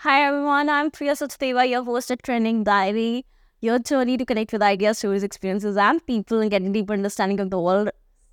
Hi everyone, I'm Priya Sachdeva, your host at Trending Diary. Your journey to connect with ideas, stories, experiences, and people and get a deeper understanding of the world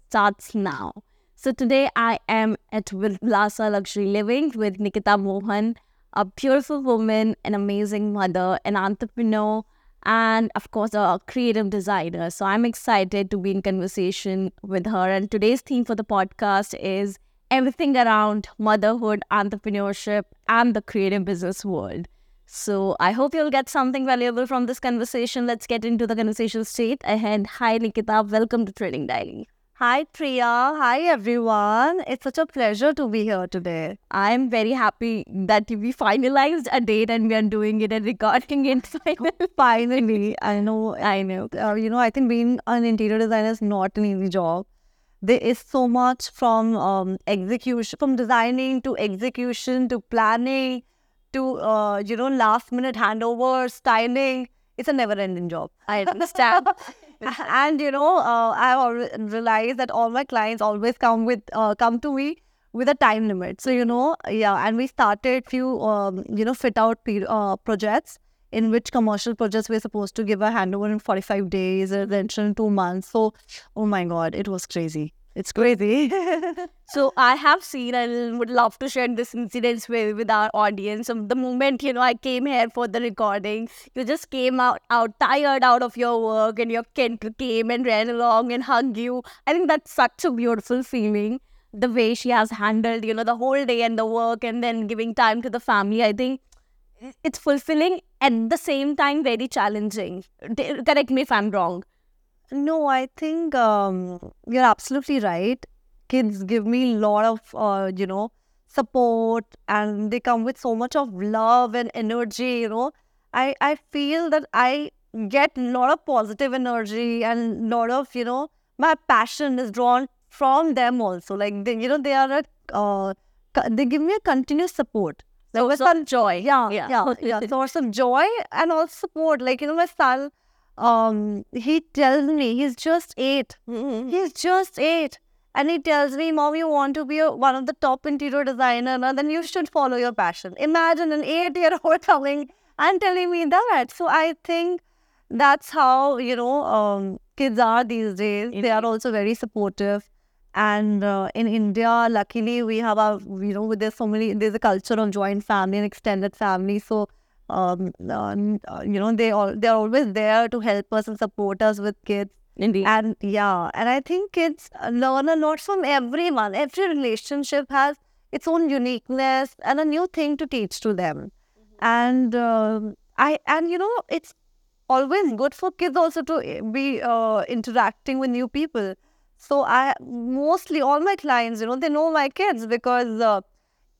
starts now. So today I am at Vilasa Luxury Living with Nikieta Mohan, a beautiful woman, an amazing mother, an entrepreneur, and of course a creative designer. So I'm excited to be in conversation with her. And today's theme for the podcast is everything around motherhood, entrepreneurship, and the creative business world. So I hope you'll get something valuable from this conversation. Let's get into the conversation straight ahead. Hi Nikieta, welcome to Trending Diary. Hi Priya, hi everyone. It's such a pleasure to be here today. I'm very happy that we finalized a date and we are doing it and recording it finally. I know, I know. Uh, you know, I think being an interior designer is not an easy job. There is so much from um, execution, from designing to execution to planning to uh, you know last minute handover, styling. It's a never ending job. I understand. and you know, uh, I've realized that all my clients always come with uh, come to me with a time limit. So you know, yeah, and we started few um, you know fit out uh, projects in which commercial projects we're supposed to give a handover in 45 days, a rental in two months. So, oh my god, it was crazy. It's crazy. so I have seen and would love to share this incident with, with our audience. Of the moment, you know, I came here for the recording, you just came out, out tired out of your work and your kid came and ran along and hugged you. I think that's such a beautiful feeling. The way she has handled, you know, the whole day and the work and then giving time to the family. I think it's fulfilling at the same time very challenging. Correct me if I'm wrong. No, I think um, you're absolutely right. Kids give me a lot of, uh, you know, support and they come with so much of love and energy, you know. I, I feel that I get a lot of positive energy and a lot of, you know, my passion is drawn from them also. Like, they, you know, they are a, uh, they give me a continuous support. So like, some joy. Yeah, yeah, yeah, yeah. Source of joy and also support. Like, you know, my son, um, he tells me he's just 8 mm-hmm. He's just eight. And he tells me, Mom, you want to be a, one of the top interior designer, and then you should follow your passion. Imagine an eight-year-old coming and telling me that. So I think that's how you know um, kids are these days. They are also very supportive. And uh, in India, luckily, we have a you know there's so many there's a culture of joint family and extended family. So um, uh, you know they all they're always there to help us and support us with kids Indeed. And yeah, and I think kids learn a lot from everyone. Every relationship has its own uniqueness and a new thing to teach to them. Mm-hmm. And uh, I and you know it's always good for kids also to eh, be uh, interacting with new people. So I mostly all my clients, you know, they know my kids because uh,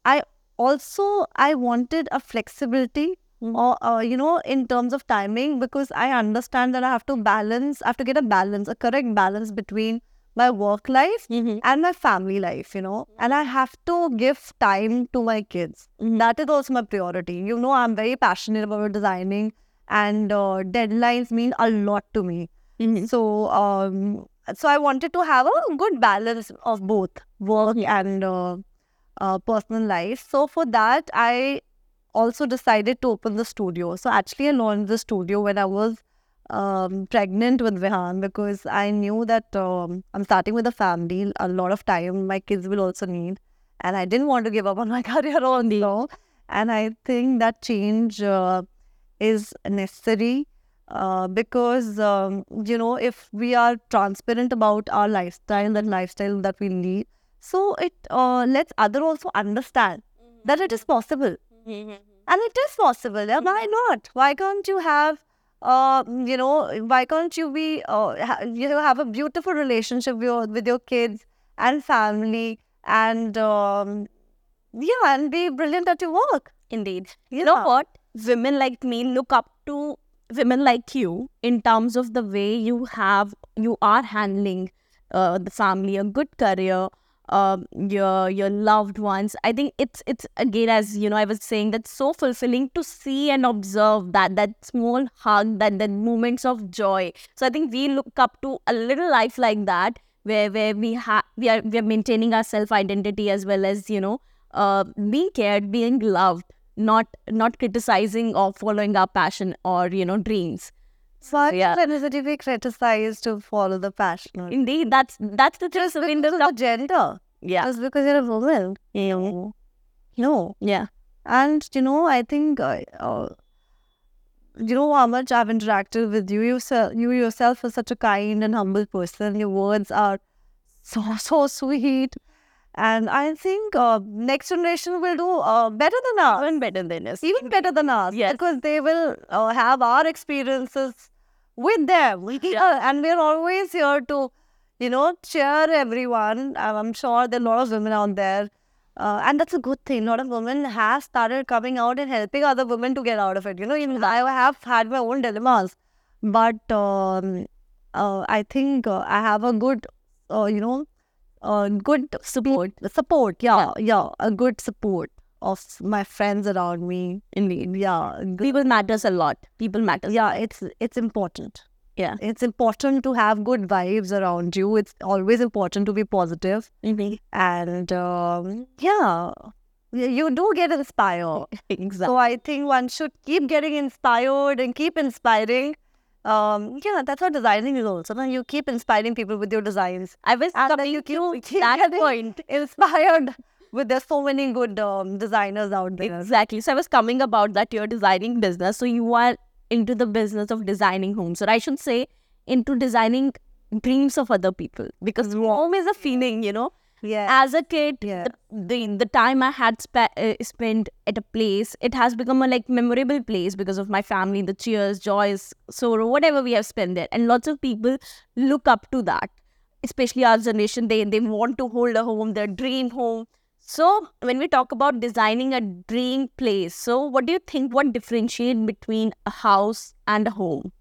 I also I wanted a flexibility or uh, you know in terms of timing because i understand that i have to balance i have to get a balance a correct balance between my work life mm-hmm. and my family life you know and i have to give time to my kids mm-hmm. that is also my priority you know i'm very passionate about designing and uh, deadlines mean a lot to me mm-hmm. so um so i wanted to have a good balance of both work and uh, uh, personal life so for that i also decided to open the studio. So actually, I launched the studio when I was um, pregnant with Vihan because I knew that um, I'm starting with a family. A lot of time my kids will also need, and I didn't want to give up on my career the And I think that change uh, is necessary uh, because um, you know if we are transparent about our lifestyle and lifestyle that we lead, so it uh, lets other also understand mm-hmm. that it is possible Mm-hmm. And it is possible. Yeah? Why not? Why can't you have, uh, you know, why can't you be, uh, ha- you know, have a beautiful relationship with your, with your kids and family and, um, yeah, and be brilliant at your work. Indeed. Yeah. You know what? Women like me look up to women like you in terms of the way you have, you are handling uh, the family, a good career, um, your your loved ones. I think it's it's again as you know I was saying that's so fulfilling to see and observe that that small hug, that that moments of joy. So I think we look up to a little life like that where where we have we are we are maintaining our self identity as well as you know uh, being cared, being loved. Not not criticizing or following our passion or you know dreams. Why yeah. yeah. to be criticized to follow the passion? Indeed, that's that's the Just truth. because of gender. Yeah. Just because you're a woman. Yeah. No. Yeah. And you know, I think uh, uh, you know how much I've interacted with you. You, you yourself are such a kind and humble person. Your words are so so sweet, and I think uh, next generation will do uh, better than us, Even better than us. even better than us, Yes. because they will uh, have our experiences with them, Yeah. and we're always here to, you know, cheer everyone. I'm sure there are a lot of women out there uh, and that's a good thing. A lot of women have started coming out and helping other women to get out of it. You know, even I have had my own dilemmas, but um, uh, I think uh, I have a good, uh, you know, uh, good support. Support, yeah, yeah, a good support of my friends around me. Indeed. Yeah, People matters a lot. People matters. yeah, it's it's important. Yeah. It's important to have good vibes around you. It's always important to be positive Indeed. and um, yeah you do get inspired Exactly. so i think one should keep getting inspired and keep inspiring um yeah that's what designing is also no? you keep inspiring people with your designs I was coming you keep, to that point. inspired with there's so many good um, designers out there Exactly. So I was coming about that you're designing business. So you are into the business of designing homes. Or I should say into designing dreams of other people. Because home is a feeling, you know. Yeah As a kid, Yeah. the, the the time I had spe- uh, spent at a place, it has become a like memorable place because of my family, the cheers, joys, sorrow, whatever we have spent there. And lots of people look up to that. Especially our generation, they they want to hold a home, their dream home. So when we talk about designing a dream place, so what do you think? What differentiate between a house and a home?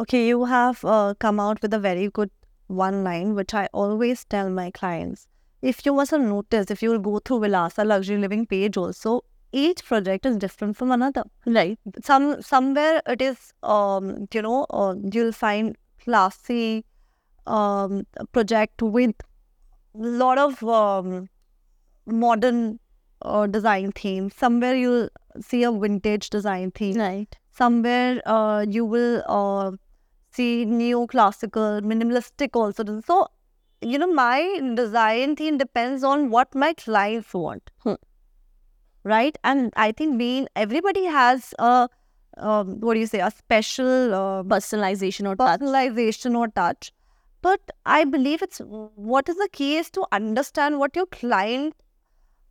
Okay, you have uh, come out with a very good one line, which I always tell my clients. If you must have noticed, if you will go through Vilasa Luxury Living page also, each project is different from another. Right. Some somewhere it is, um, you know, uh, you'll find classy um, project with lot of um, modern uh, design theme. Somewhere you'll see a vintage design theme Right. somewhere uh, you will uh, see neoclassical, minimalistic also. So, you know, my design theme depends on what my clients want. Hmm. Right? And I think being everybody has a um, what do you say, a special uh, Personalization or touch. personalization or touch. But I believe it's what is the key is to understand what your client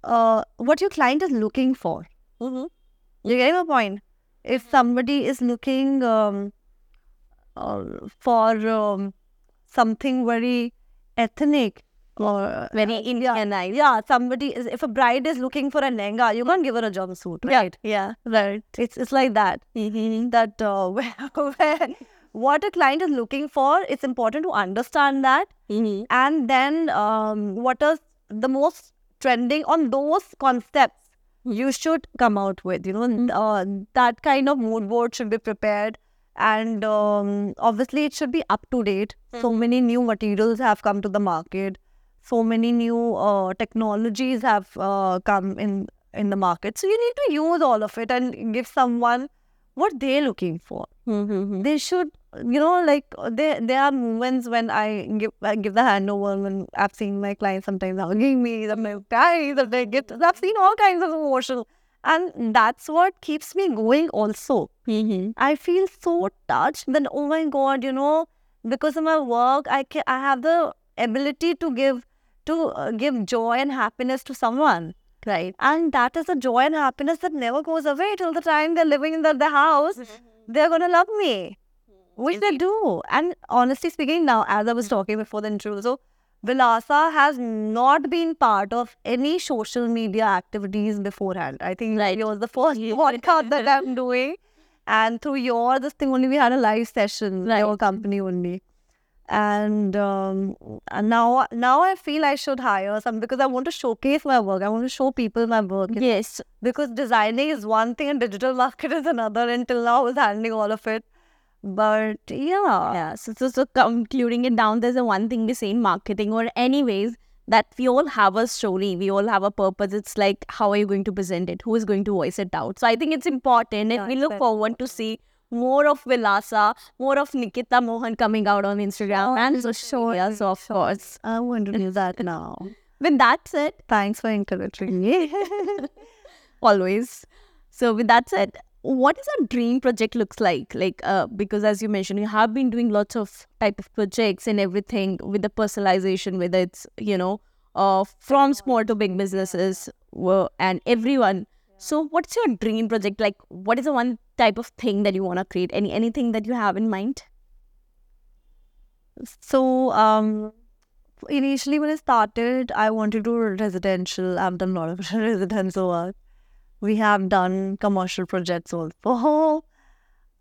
uh, what your client is looking for. Mm-hmm. You getting my point? If somebody is looking um, for um, something very ethnic or Very yeah, Indianized. yeah, somebody is if a bride is looking for a lehenga, you can't give her a jumpsuit, right? Yeah. Right. It's it's like that. Mm-hmm. That uh, where, where what a client is looking for, it's important to understand that, Mm-hmm. and then um, what is the most trending on those concepts you should come out with you know uh, that kind of mood board should be prepared and um, obviously it should be up to date. So many new materials have come to the market. So many new uh, technologies have uh, come in in the market. So you need to use all of it and give someone what they're looking for. Mm-hmm. they should you know like there there are moments when i give I give the handover when i've seen my clients sometimes hugging me sometimes crying sometimes get i've seen all kinds of emotion and that's what keeps me going also. Mm-hmm. i feel so touched that oh my god you know because of my work i can i have the ability to give to uh, give joy and happiness to someone. Right. and that is a joy and happiness that never goes away till the time they're living in the, the house. They're gonna love me which they do. And honestly speaking now as i was talking before the intro so vilasa has not been part of any social media activities beforehand i think Right. yours the first podcast that i'm doing and through your this thing only we had a live session Right. your company only and um, and now now i feel i should hire some because i want to showcase my work i want to show people my work Yes. because designing is one thing and digital market is another. Until now, I was handling all of it. But yeah, Yeah. So, so, so concluding it down, there's a one thing we say in marketing or anyways, that we all have a story, we all have a purpose. It's like, how are you going to present it? Who is going to voice it out? So I think it's important, and Yeah, we look forward to see more of Vilasa, more of Nikieta Mohan coming out on Instagram oh, and social media. So of course, I want to do that now. with that said, Thanks for encouraging me. always. So with that said, what is a dream project looks like? Like uh, because as you mentioned, you have been doing lots of type of projects and everything with the personalization, whether it's you know, uh, from small to big businesses, and everyone. So what's your dream project? Like what is the one type of thing that you want to create? Any anything that you have in mind? So, um, initially when I started, I wanted to do residential. I've done a lot of residential work. We have done commercial projects also.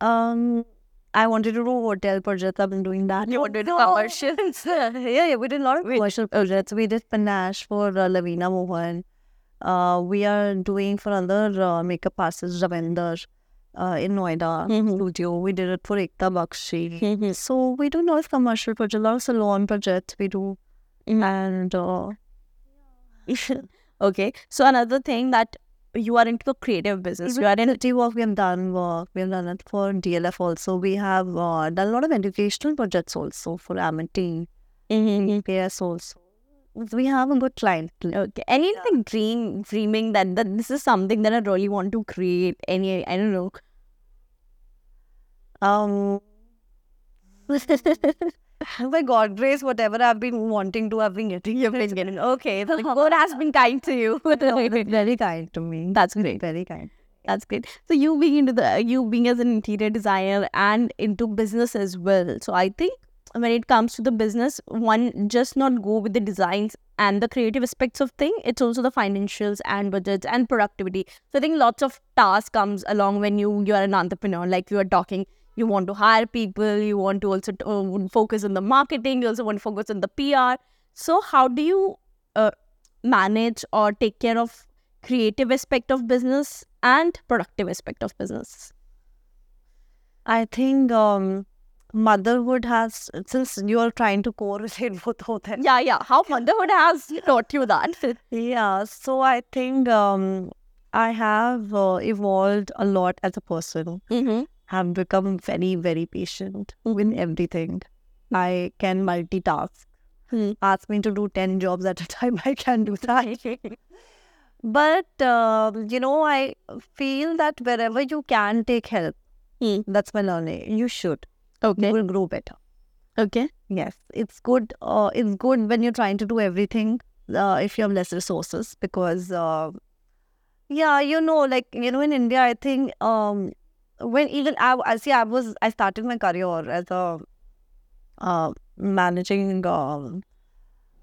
Um, I wanted to do hotel projects. I've been doing that. You want to commercials? yeah, yeah, we did a lot of commercial projects. We did Panache for uh, Lavina Mohan. Uh, we are doing for another uh, makeup artist, Ravinder, uh, in Noida Mhm. studio. We did it for Ekta Bakshi. Mhm. So we do a lot of commercial projects, a lot of salon projects we do. Mhm. And uh, okay. So another thing that you are into the creative business. You are in city work we have done work. We have done it for DLF also. We have uh, done a lot of educational projects also for Amity, Mhm. PS also. We have a good client. Okay. Anything dream dreaming that, that this is something that I really want to create. Any I don't know. Um, by God grace, whatever I've been wanting to, I've been getting. You've been getting okay. The God has been kind to you. very kind to me. That's great. Very kind. That's great. So you being into the you being as an interior designer and into business as well. So I think when it comes to the business, one just not go with the designs and the creative aspects of thing. It's also the financials and budgets and productivity. So I think lots of tasks comes along when you you are an entrepreneur. Like you are talking, you want to hire people, you want to also uh, focus on the marketing, you also want to focus on the PR. So how do you uh, manage or take care of creative aspect of business and productive aspect of business I think um, motherhood has, since you are trying to correlate both of them. yeah yeah how motherhood has taught you that Yeah, so I think um, I have uh, evolved a lot as a person. mm-hmm. Have become very, very patient with everything. I can multitask. Hmm. Ask me to do 10 jobs at a time, I can do that. But, um, you know, I feel that wherever you can take help, Hmm. that's my learning. You should. You okay will grow better. okay Yes, it's good. Uh, it's good when you're trying to do everything. Uh, if you have less resources, because uh, yeah, you know, like you know, in India, I think um, when even I, see, I was I started my career as a uh, managing um,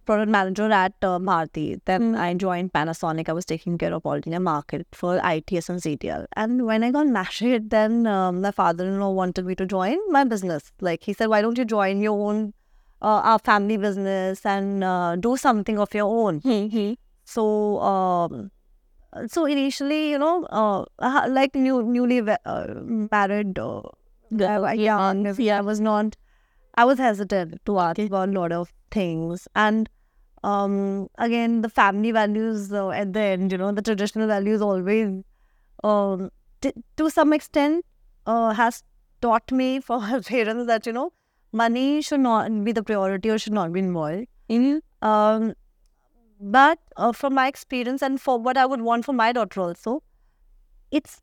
product manager at uh, Bharti. Then Mm. I joined Panasonic. I was taking care of all India market for ITS and CTL. And when I got married, then um, my father-in-law wanted me to join my business. Like he said, why don't you join your own, uh, our family business and uh, do something of your own? mm-hmm. So, um, so initially, you know, uh, uh, like new, newly uh, married, uh, I, yeah, yeah I was not. I was hesitant to ask about a lot of things, and um, again, the family values uh, at the end, you know, the traditional values always, um, t- to some extent, uh, has taught me for my parents that you know, money should not be the priority or should not be involved. Mhm. Um, but uh, from my experience and for what I would want for my daughter also, it's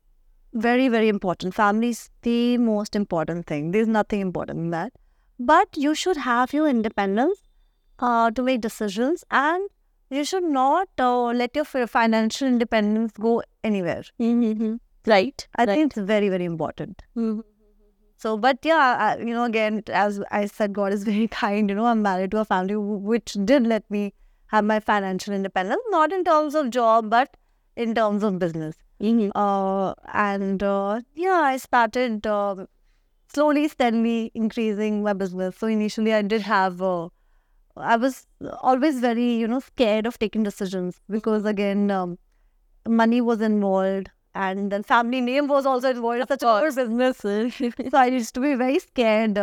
very, very important. Family is the most important thing. There's nothing important in that. But you should have your independence uh, to make decisions and you should not uh, let your financial independence go anywhere. Mhm. right I right. think it's very, very important. Mhm. So, but yeah, I, you know, again, as I said, God is very kind. You know, I'm married to a family which did let me have my financial independence, not in terms of job, but in terms of business. Mhm. Uh, and uh, yeah, I started uh, slowly, steadily increasing my business. So initially, I did have, uh, I was always very, you know, scared of taking decisions because again, um, money was involved. And then family name was also involved. Such a good business. so I used to be very scared.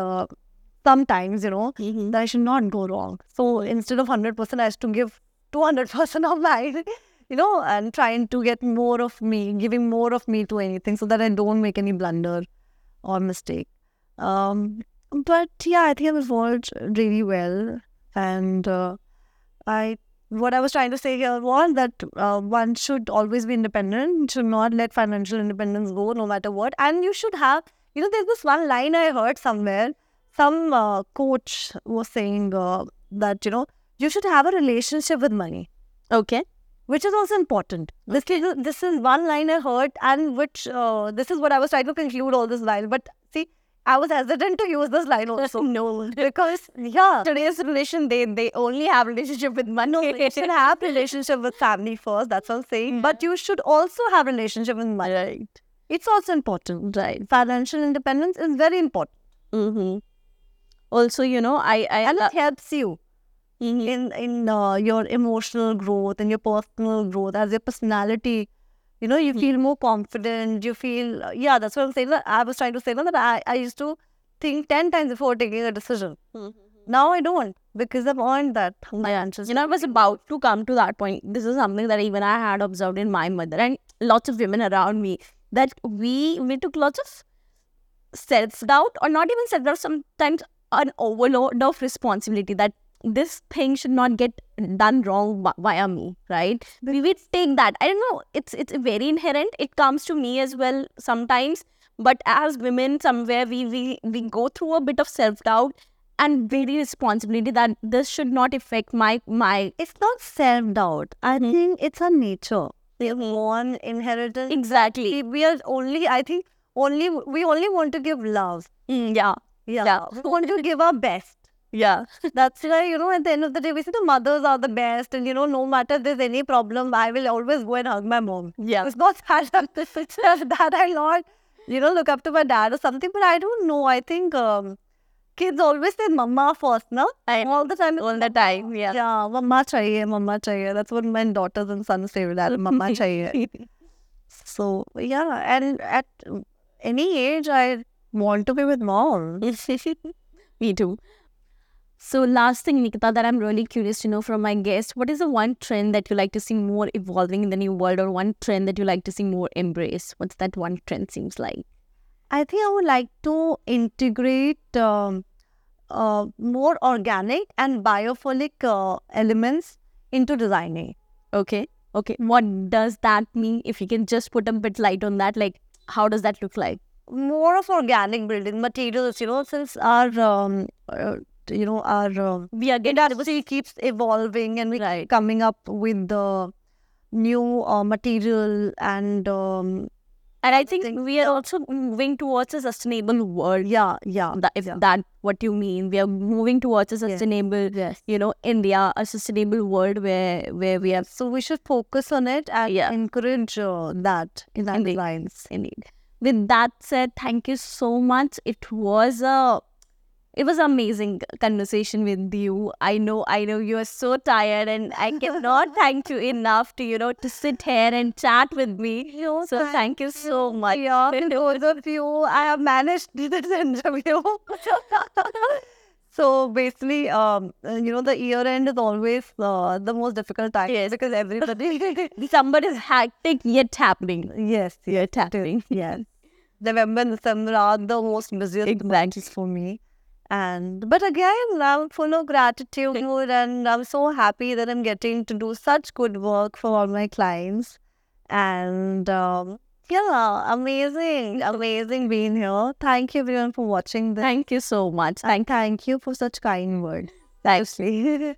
Sometimes, you know, Mhm. that I should not go wrong. So instead of 100%, I have to give 200% of mine, you know, and trying to get more of me, giving more of me to anything so that I don't make any blunder or mistake. Um, but yeah, I think I've evolved really well. And uh, I, what I was trying to say here was that uh, one should always be independent, should not let financial independence go no matter what. And you should have, you know, there's this one line I heard somewhere. Some uh, coach was saying uh, that, you know, you should have a relationship with money Okay. which is also important. This is this is one line I heard, and which uh, this is what I was trying to conclude all this line. But see, I was hesitant to use this line also no. because yeah, Today's relation, they they only have relationship with money. you should have relationship with family first. That's what I'm saying. But you should also have relationship with money. right. It's also important. Right. Financial independence is very important, Mm-hmm. Also, you know, I I and it helps you Mhm. in in uh, your emotional growth and your personal growth. As your personality you know you feel more confident. You feel uh, yeah that's what i'm saying. That i was trying to say that I, I used to think 10 times before taking a decision. Now i don't because i've earned that financial You know, I was about to come to that point. This is something that even I had observed in my mother and lots of women around me that we we took lots of self doubt or not even self doubt. Sometimes an overload of responsibility that this thing should not get done wrong via me, right? We would take that. I don't know. It's it's very inherent. It comes to me as well sometimes. But as women, somewhere we we we go through a bit of self doubt and very responsibility that this should not affect my my it's not self-doubt i Mhm. think it's a nature we have one inheritance exactly we are only i think only we only want to give love Mm, yeah yeah, Yeah. we want to give our best yeah That's why, you know, at the end of the day, we say the mothers are the best. And, you know, no matter if there's any problem, I will always go and hug my mom. yeah It's not that, that I'll not, you know, look up to my dad or something. But I don't know. I think um, kids always say mama first, no? I All the time. all the time yeah Yeah, mama chahiye, mama chahiye. That's what my daughters and sons say. That mama chahiye. So, yeah. And at any age, I want to be with mom. me too. So last thing nikieta that i'm really curious to know from my guest what is the one trend that you like to see more evolving in the new world or one trend that you like to see more embrace? What's that one trend seems like? I think I would like to integrate um, uh, more organic and biophilic uh, elements into designing. okay okay. What does that mean? If you can just put a bit light on that like how does that look like More of organic building materials, you know, since our, um, uh, you know, our um we are industry keeps evolving and we keep Right. coming up with the new uh, material and um, and i think we are also moving towards a sustainable world yeah, yeah, that if yeah. that what you mean we are moving towards a sustainable yes. you know india a sustainable world where where we have So we should focus on it and Yeah. encourage uh, that in our Indeed. designs. indeed with that said thank you so much it was a it was amazing conversation with you i know i know you are so tired and i cannot thank you enough to you know to sit here and chat with me No, so thank you so much Yeah, of you, I have managed this interview. so basically, um, you know, the year end is always uh, the most difficult time. Yes. because everybody. Is hectic yet happening yes, yet happening yes. November and December are the most busiest exactly months for me. And but again, I'm full of gratitude, and I'm so happy that I'm getting to do such good work for all my clients. And um, yeah, amazing, amazing being here. Thank you everyone for watching this. thank you so much And thank you for such kind words. thanks